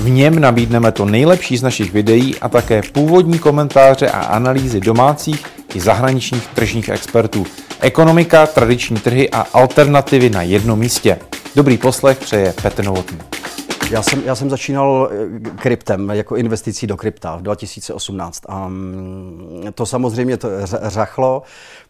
V něm nabídneme to nejlepší z našich videí a také původní komentáře a analýzy domácích i zahraničních tržních expertů. Ekonomika, tradiční trhy a alternativy na jednom místě. Dobrý poslech přeje Petr Novotný. Já jsem, já jsem začínal eh, kryptem, jako investicí do krypta v 2018. A mm, to samozřejmě to řachlo,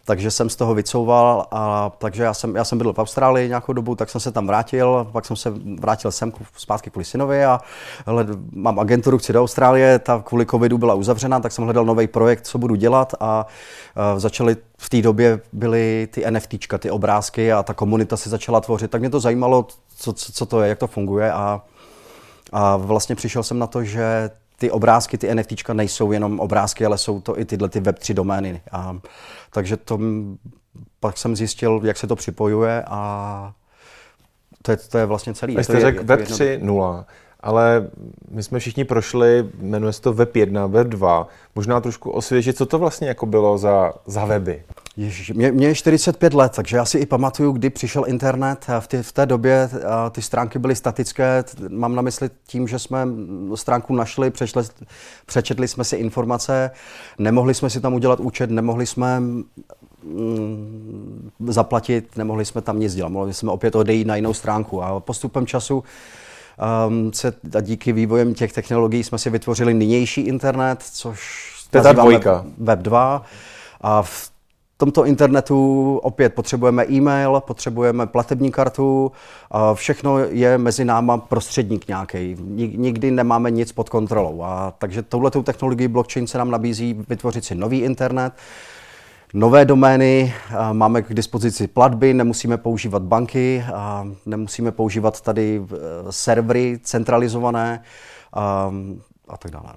takže jsem z toho vycouval. A, takže já jsem, já jsem byl v Austrálii nějakou dobu, tak jsem se tam vrátil, pak jsem se vrátil sem zpátky kvůli synovi a hled, mám agenturu, chci do Austrálie, ta kvůli covidu byla uzavřena, tak jsem hledal nový projekt, co budu dělat a, a začaly v té době byly ty NFTčka, ty obrázky a ta komunita se začala tvořit, tak mě to zajímalo, co, co, co to je, jak to funguje a a vlastně přišel jsem na to, že ty obrázky, ty NFTčka nejsou jenom obrázky, ale jsou to i tyhle ty Web3 domény. A, takže to, pak jsem zjistil, jak se to připojuje a to je, to je vlastně celý. A jste řekl Web 3.0, ale my jsme všichni prošli, jmenuje se to Web 1, Web 2. Možná trošku osvěžit, co to vlastně jako bylo za, za weby. Ježiš, mě, mě je 45 let, takže já si i pamatuju, kdy přišel internet. V, ty, v té době ty stránky byly statické. Mám na mysli tím, že jsme stránku našli, přečli, přečetli jsme si informace, nemohli jsme si tam udělat účet, nemohli jsme mm, zaplatit, nemohli jsme tam nic dělat. Mohli jsme opět odejít na jinou stránku. A postupem času um, se, a díky vývojem těch technologií jsme si vytvořili nynější internet, což to je ta dvojka. Web 2. A v tomto internetu opět potřebujeme e-mail, potřebujeme platební kartu, všechno je mezi náma prostředník nějaký. Nikdy nemáme nic pod kontrolou. A takže touhletou technologii blockchain se nám nabízí vytvořit si nový internet, nové domény, máme k dispozici platby, nemusíme používat banky, nemusíme používat tady e, servery centralizované a, a tak dále.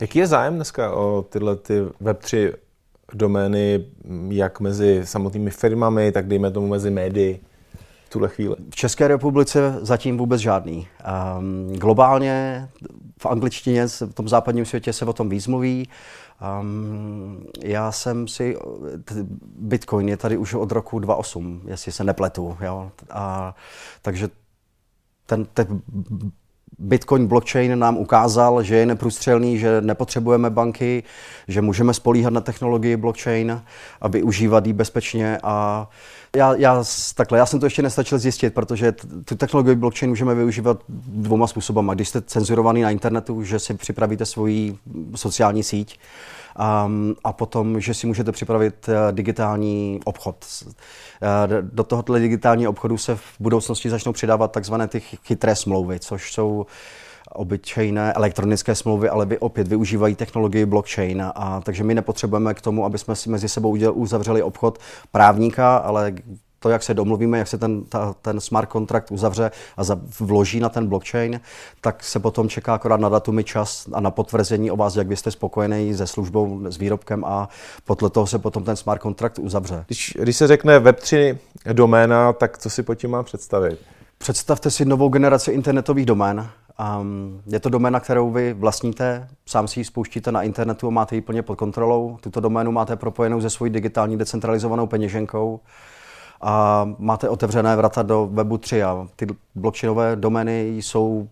Jaký je zájem dneska o tyhle ty Web3 domény jak mezi samotnými firmami, tak dejme tomu mezi médii v tuhle chvíli? V České republice zatím vůbec žádný. Um, globálně v angličtině, v tom západním světě se o tom víc mluví. Um, já jsem si, Bitcoin je tady už od roku 2008, jestli se nepletu, jo. A, takže ten, ten Bitcoin blockchain nám ukázal, že je neprůstřelný, že nepotřebujeme banky, že můžeme spolíhat na technologii blockchain a využívat ji bezpečně a já, já, takhle, já jsem to ještě nestačil zjistit, protože tu technologii blockchain můžeme využívat dvouma způsoby. Když jste cenzurovaný na internetu, že si připravíte svoji sociální síť, um, a potom, že si můžete připravit uh, digitální obchod. Uh, do tohoto digitálního obchodu se v budoucnosti začnou přidávat takzvané ty chytré smlouvy, což jsou obyčejné elektronické smlouvy, ale vy opět využívají technologii blockchain. A, takže my nepotřebujeme k tomu, aby jsme si mezi sebou uzavřeli obchod právníka, ale to, jak se domluvíme, jak se ten, ta, ten smart kontrakt uzavře a za, vloží na ten blockchain, tak se potom čeká akorát na datumy čas a na potvrzení o vás, jak vy jste spokojený se službou, s výrobkem a podle toho se potom ten smart kontrakt uzavře. Když, když se řekne Web3 doména, tak co si pod tím má představit? Představte si novou generaci internetových domén. Um, je to doména, kterou vy vlastníte, sám si ji spouštíte na internetu a máte ji plně pod kontrolou. Tuto doménu máte propojenou se svojí digitální decentralizovanou peněženkou a máte otevřené vrata do webu 3 a ty blockchainové domény jsou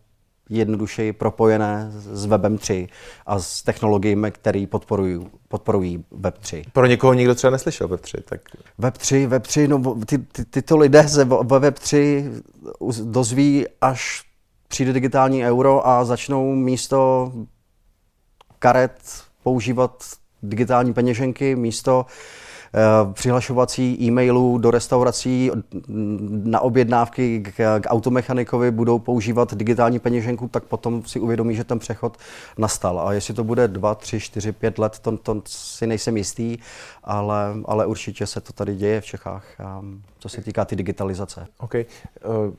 jednodušeji propojené s webem 3 a s technologiemi, které podporují, podporují web 3. Pro někoho nikdo třeba neslyšel web 3, tak... Web 3, web 3, no ty, ty, tyto lidé se ve web 3 dozví, až přijde digitální euro a začnou místo karet používat digitální peněženky, místo uh, přihlašovací e-mailů do restaurací na objednávky k, automechanikovi budou používat digitální peněženku, tak potom si uvědomí, že ten přechod nastal. A jestli to bude 2, 3, 4, 5 let, to, to si nejsem jistý, ale, ale určitě se to tady děje v Čechách, co se týká ty digitalizace. OK. Uh,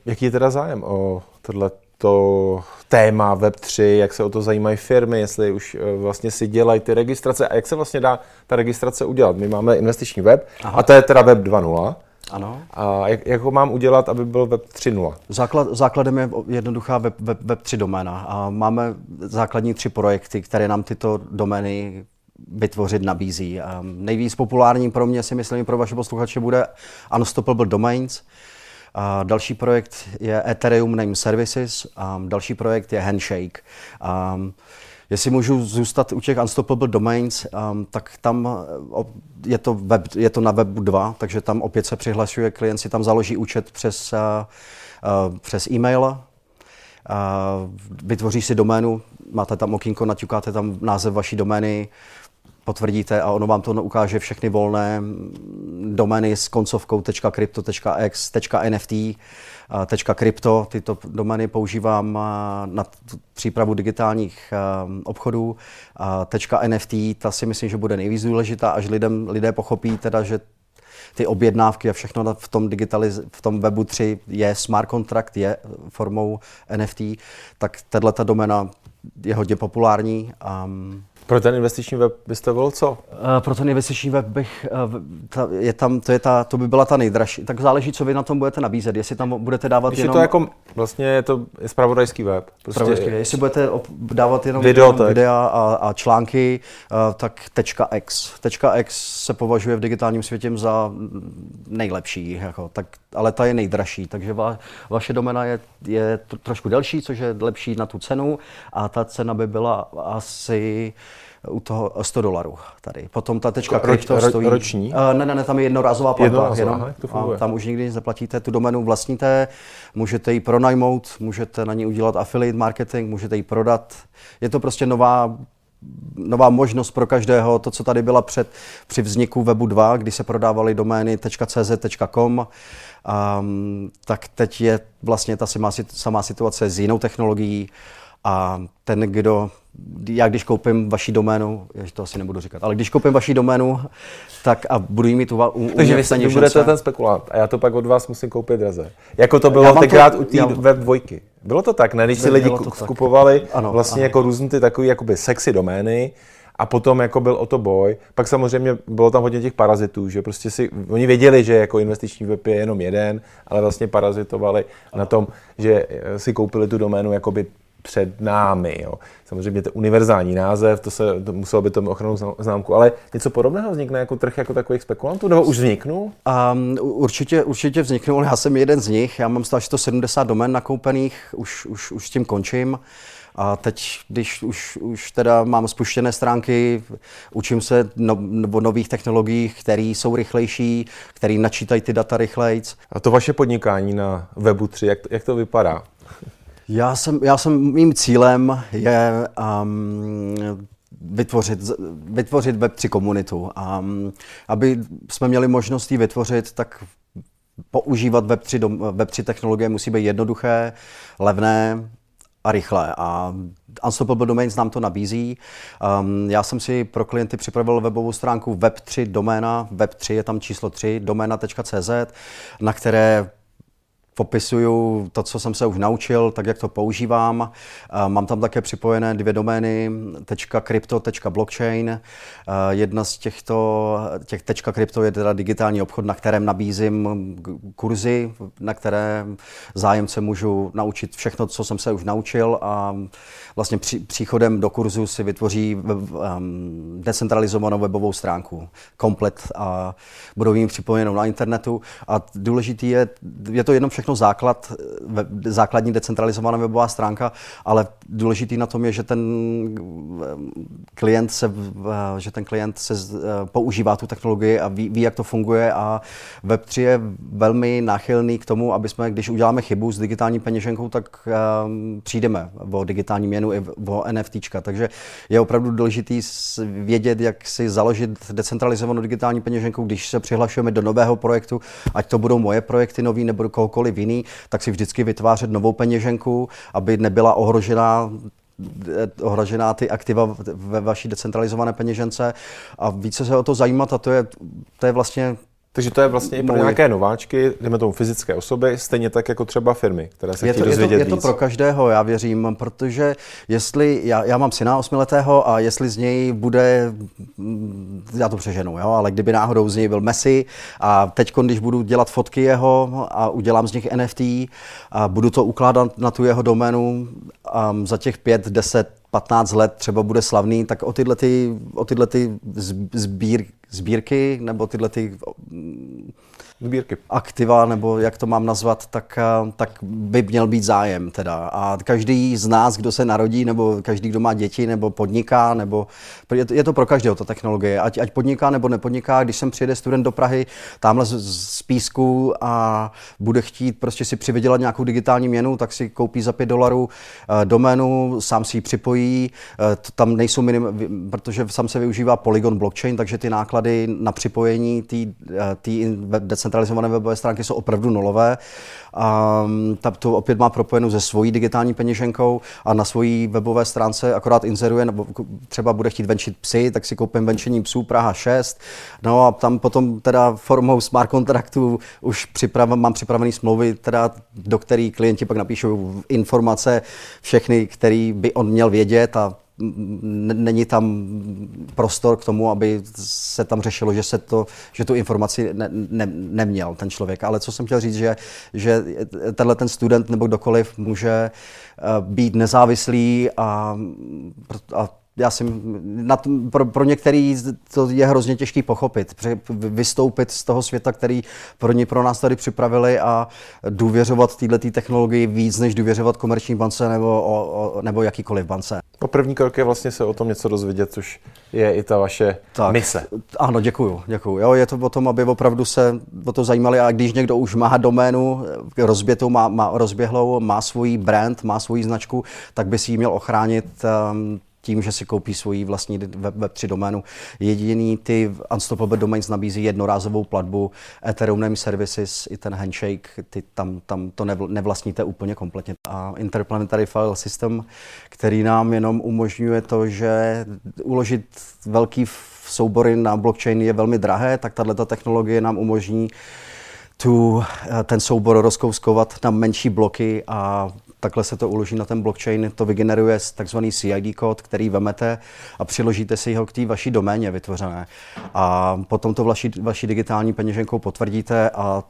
jaký je teda zájem o tohle to téma Web3, jak se o to zajímají firmy, jestli už eh, vlastně si dělají ty registrace a jak se vlastně dá ta registrace udělat. My máme investiční web Aha. a to je teda web 2.0. Ano. A jak, jak ho mám udělat, aby byl web 3.0? Základ, základem je jednoduchá web, web, web 3 doména a máme základní tři projekty, které nám tyto domény vytvořit nabízí. A nejvíc populární pro mě si myslím, pro vaše posluchače bude Unstoppable Domains. A další projekt je Ethereum Name Services a další projekt je Handshake. A jestli můžu zůstat u těch Unstoppable Domains, um, tak tam je to, web, je to na webu 2, takže tam opět se přihlašuje, klient si tam založí účet přes, uh, přes e-mail, vytvoří si doménu, máte tam okýnko, naťukáte tam název vaší domény, potvrdíte a ono vám to ukáže všechny volné domény s koncovkou .crypto.x, .nft, .crypto. Tyto domény používám na přípravu digitálních obchodů. .nft, ta si myslím, že bude nejvíc důležitá, až lidem, lidé pochopí teda, že ty objednávky a všechno v tom, digitaliz- v tom webu 3 je smart contract, je formou NFT, tak tato domena je hodně populární. Um, pro ten investiční web byste volil co? Uh, pro ten investiční web bych, uh, ta, je tam, to, je ta, to by byla ta nejdražší. Tak záleží, co vy na tom budete nabízet. Jestli tam budete dávat Když jenom... je to jako, vlastně je to spravodajský web. Prostě spravodajský web. Jestli budete op- dávat jenom, Video, jenom videa a, a články, uh, tak .x. .x se považuje v digitálním světě za nejlepší, jako, tak, ale ta je nejdražší, takže va, vaše domena je, je trošku delší, což je lepší na tu cenu a ta cena by byla asi u toho 100 dolarů tady. Potom ta tečka krypto stojí... Roční? Uh, ne, ne, ne, tam je jednorázová platba. Jenom, aha, tam už nikdy nezaplatíte. Tu domenu vlastníte, můžete ji pronajmout, můžete na ní udělat affiliate marketing, můžete ji prodat. Je to prostě nová nová možnost pro každého, to, co tady byla před, při vzniku webu 2, kdy se prodávaly domény .cz, .com, um, tak teď je vlastně ta samá, samá situace s jinou technologií a ten, kdo já když koupím vaši doménu, já to asi nebudu říkat, ale když koupím vaši doménu, tak a budu jí mít u, u Takže vy, vy budete ten spekulant a já to pak od vás musím koupit draze. Jako to bylo tenkrát u té web dvojky. Bylo to tak, ne? Když si lidi skupovali ano, vlastně ano. jako různé ty takové jakoby sexy domény, a potom jako byl o to boj. Pak samozřejmě bylo tam hodně těch parazitů, že prostě si, oni věděli, že jako investiční web je jenom jeden, ale vlastně parazitovali na tom, že si koupili tu doménu jakoby před námi. Jo. Samozřejmě to univerzální název, to, se, to muselo by to ochranou známku, ale něco podobného vznikne jako trh jako takových spekulantů, nebo už vzniknul? Um, určitě, určitě vzniknul, já jsem jeden z nich, já mám stále 170 domén nakoupených, už, už, už s tím končím. A teď, když už, už teda mám spuštěné stránky, učím se no, o nových technologiích, které jsou rychlejší, které načítají ty data rychleji. A to vaše podnikání na Webu 3, jak, jak to vypadá? Já jsem, já jsem, mým cílem je um, vytvořit, vytvořit Web3 komunitu. A um, aby jsme měli možnost ji vytvořit, tak používat Web3, dom, Web3 technologie musí být jednoduché, levné a rychlé. A Unstoppable Domains nám to nabízí. Um, já jsem si pro klienty připravil webovou stránku web3 doména, web3 je tam číslo 3, doména.cz, na které popisuju to, co jsem se už naučil, tak jak to používám. Mám tam také připojené dvě domény .crypto, .blockchain. Jedna z těchto, těch .crypto je teda digitální obchod, na kterém nabízím kurzy, na které zájemce můžu naučit všechno, co jsem se už naučil a vlastně při, příchodem do kurzu si vytvoří decentralizovanou webovou stránku, komplet a budou jim připojenou na internetu. A důležitý je, je to jenom všechno základ, základní decentralizovaná webová stránka, ale důležitý na tom je, že ten klient se, že ten klient se používá tu technologii a ví, ví, jak to funguje a Web3 je velmi náchylný k tomu, aby jsme, když uděláme chybu s digitální peněženkou, tak um, přijdeme o digitální měnu i o NFTčka. Takže je opravdu důležitý vědět, jak si založit decentralizovanou digitální peněženku, když se přihlašujeme do nového projektu, ať to budou moje projekty nový nebo kohokoliv jiný, tak si vždycky vytvářet novou peněženku, aby nebyla ohrožená ohrožená ty aktiva ve vaší decentralizované peněžence. A více se o to zajímat a to je, to je vlastně Takže to je vlastně i pro nějaké nováčky, jdeme tomu fyzické osoby, stejně tak jako třeba firmy, které se je chtějí to, dozvědět je to, je to pro každého, já věřím, protože jestli, já, já mám syna osmiletého a jestli z něj bude, já to přeženu, jo, ale kdyby náhodou z něj byl Messi a teď, když budu dělat fotky jeho a udělám z nich NFT a budu to ukládat na tu jeho doménu um, za těch pět, deset 15 let třeba bude slavný, tak o tyhle, ty, o tyhle ty sbír, sbírky nebo tyhle ty sbírky. aktiva, nebo jak to mám nazvat, tak, eh, tak by měl být zájem teda. A každý z nás, kdo se narodí, nebo každý, kdo má děti, nebo podniká, nebo je to, je to pro každého ta technologie. Ať, ať podniká nebo nepodniká, když sem přijede student do Prahy, tamhle z, z Písku a bude chtít prostě si přivydělat nějakou digitální měnu, tak si koupí za 5 dolarů uh, doménu, sám si ji připojí, uh, tam nejsou minim, protože sám se využívá Polygon blockchain, takže ty náklady na připojení té decentralizované webové stránky jsou opravdu nulové. A mm, ta to opět má propojenou se svojí digitální peněženkou a na svojí webové stránce akorát inzeruje, nebo třeba bude chtít venčit psy, tak si koupím venčení psů Praha 6. No a tam potom teda formou smart kontraktu už připrav, mám připravený smlouvy, teda, do kterých klienti pak napíšou informace všechny, který by on měl vědět a není tam prostor k tomu, aby se tam řešilo, že, se to, že tu informaci ne, ne, neměl ten člověk. Ale co jsem chtěl říct, že, že tenhle ten student nebo kdokoliv může eh, být nezávislý a, a já si, na, pro, pro některý to je hrozně těžký pochopit, vystoupit z toho světa, který pro ně pro nás tady připravili a důvěřovat této technologii víc, než důvěřovat komerční bance nebo, o, o, nebo jakýkoliv bance. No první krok je vlastně se o tom něco dozvědět, což je i ta vaše tak, mise. Ano, děkuju, děkuju. Jo, je to o tom, aby opravdu se o to zajímali a když někdo už má doménu rozbětou, má, má rozběhlou, má svůj brand, má svoji značku, tak by si ji měl ochránit um, tím, že si koupí svoji vlastní web, Web3 doménu. Jediný ty Unstoppable Domains nabízí jednorázovou platbu, Ethereum Name Services, i ten handshake, ty tam, tam to nevlastníte úplně kompletně. A Interplanetary File System, který nám jenom umožňuje to, že uložit velký soubory na blockchain je velmi drahé, tak tato technologie nám umožní tu, eh, ten soubor rozkouskovat na menší bloky a takhle se to uloží na ten blockchain, to vygeneruje takzvaný CID kód, který vemete a přiložíte si ho k té vaší doméně vytvořené. A potom to vaší, vaší digitální peněženkou potvrdíte a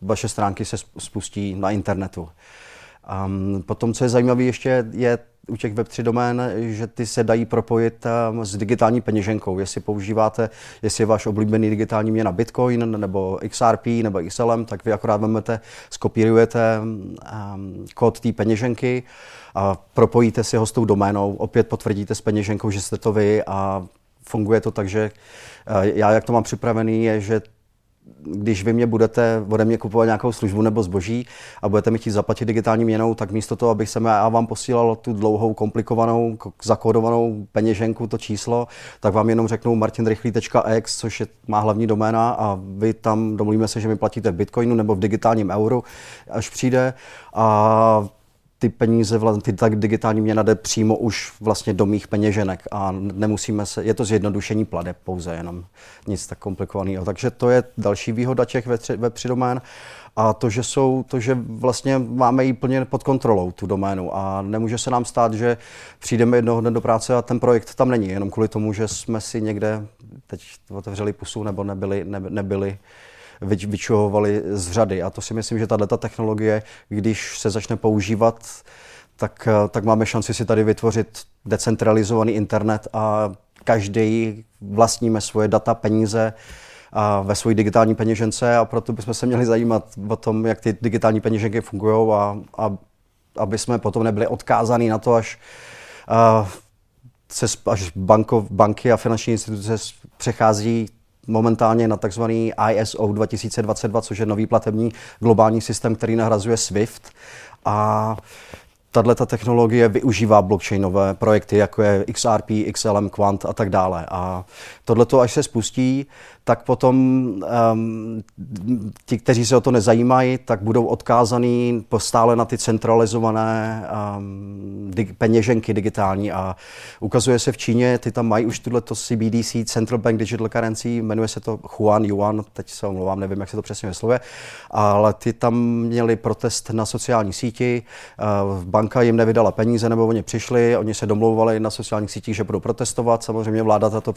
vaše stránky se spustí na internetu. Um, potom, co je zajímavé ještě, je u těch Web3 domén, že ty se dají propojit um, s digitální peněženkou. Jestli používáte, jestli je váš oblíbený digitální měna Bitcoin nebo XRP nebo XLM, tak vy akorát vezmete, skopírujete um, kód té peněženky a propojíte si ho s tou doménou, opět potvrdíte s peněženkou, že jste to vy a funguje to tak, že uh, já jak to mám připravený, je, že když vy mě budete ode mě kupovat nějakou službu nebo zboží a budete mi chtít zaplatit digitální měnou, tak místo toho, abych se já vám posílal tu dlouhou, komplikovanou, zakódovanou peněženku, to číslo, tak vám jenom řeknu martinrychlý.ex, což je má hlavní doména a vy tam domluvíme se, že mi platíte v bitcoinu nebo v digitálním euru, až přijde. A ty peníze, ty tak digitální měna jde přímo už vlastně do mých peněženek a nemusíme se, je to zjednodušení plade pouze jenom, nic tak komplikovaného. Takže to je další výhoda těch Web3 domén a to, že jsou, to, že vlastně máme ji plně pod kontrolou, tu doménu a nemůže se nám stát, že přijdeme jednoho dne do práce a ten projekt tam není, jenom kvůli tomu, že jsme si někde teď otevřeli pusu nebo nebyli, ne, nebyli vyčuhovali z řady. A to si myslím, že tato technologie, když se začne používat, tak, tak máme šanci si tady vytvořit decentralizovaný internet a každý vlastníme svoje data, peníze, a ve své digitální peněžence a proto bychom se měli zajímat o tom, jak ty digitální peněženky fungují a, a aby jsme potom nebyli odkázaní na to, až, a, se, až banko, banky a finanční instituce přechází momentálně na tzv. ISO 2022, což je nový platební globální systém, který nahrazuje SWIFT. A tahle technologie využívá blockchainové projekty, jako je XRP, XLM Quant a tak dále. A tohle až se spustí, tak potom um, ti, kteří se o to nezajímají, tak budou odkázaný stále na ty centralizované um, dig, peněženky digitální. A ukazuje se v Číně, ty tam mají už tuto CBDC, Central Bank Digital Currency, jmenuje se to Huan Yuan, teď se omlouvám, nevím, jak se to přesně vyslovuje, ale ty tam měli protest na sociální síti, uh, banka jim nevydala peníze, nebo oni přišli, oni se domlouvali na sociálních sítích, že budou protestovat, samozřejmě vláda to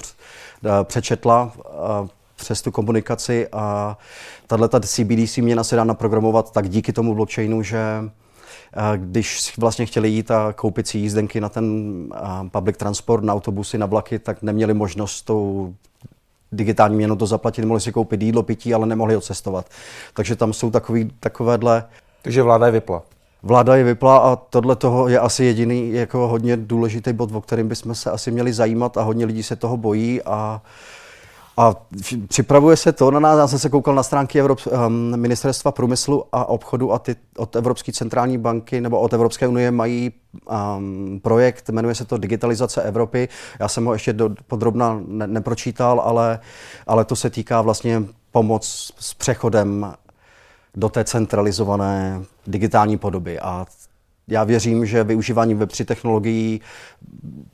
přečetla, uh, přes tu komunikaci a tahle CBDC měna se dá naprogramovat tak díky tomu blockchainu, že když vlastně chtěli jít a koupit si jízdenky na ten public transport, na autobusy, na vlaky, tak neměli možnost tou digitální měnu to zaplatit, mohli si koupit jídlo, pití, ale nemohli odcestovat. Takže tam jsou takový, takovéhle... Takže vláda je vypla. Vláda je vypla a tohle toho je asi jediný jako hodně důležitý bod, o kterým bychom se asi měli zajímat a hodně lidí se toho bojí a a připravuje se to na nás, já jsem se koukal na stránky Evrop, um, Ministerstva průmyslu a obchodu a ty od Evropské centrální banky nebo od Evropské unie mají um, projekt, jmenuje se to Digitalizace Evropy. Já jsem ho ještě do, podrobna ne, nepročítal, ale, ale to se týká vlastně pomoc s přechodem do té centralizované digitální podoby. A já věřím, že využívání Web3 technologií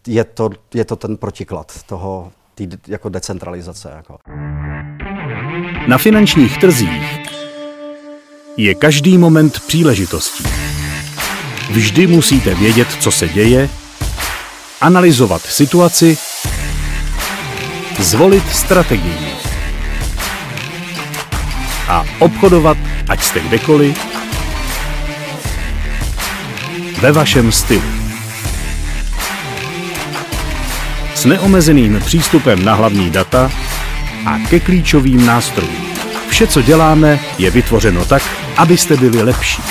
je to, je to ten protiklad toho, tý, jako decentralizace. Jako. Na finančních trzích je každý moment příležitostí. Vždy musíte vědět, co se děje, analyzovat situaci, zvolit strategii a obchodovat, ať jste kdekoliv, ve vašem stylu. s neomezeným přístupem na hlavní data a ke klíčovým nástrojům. Vše, co děláme, je vytvořeno tak, abyste byli lepší.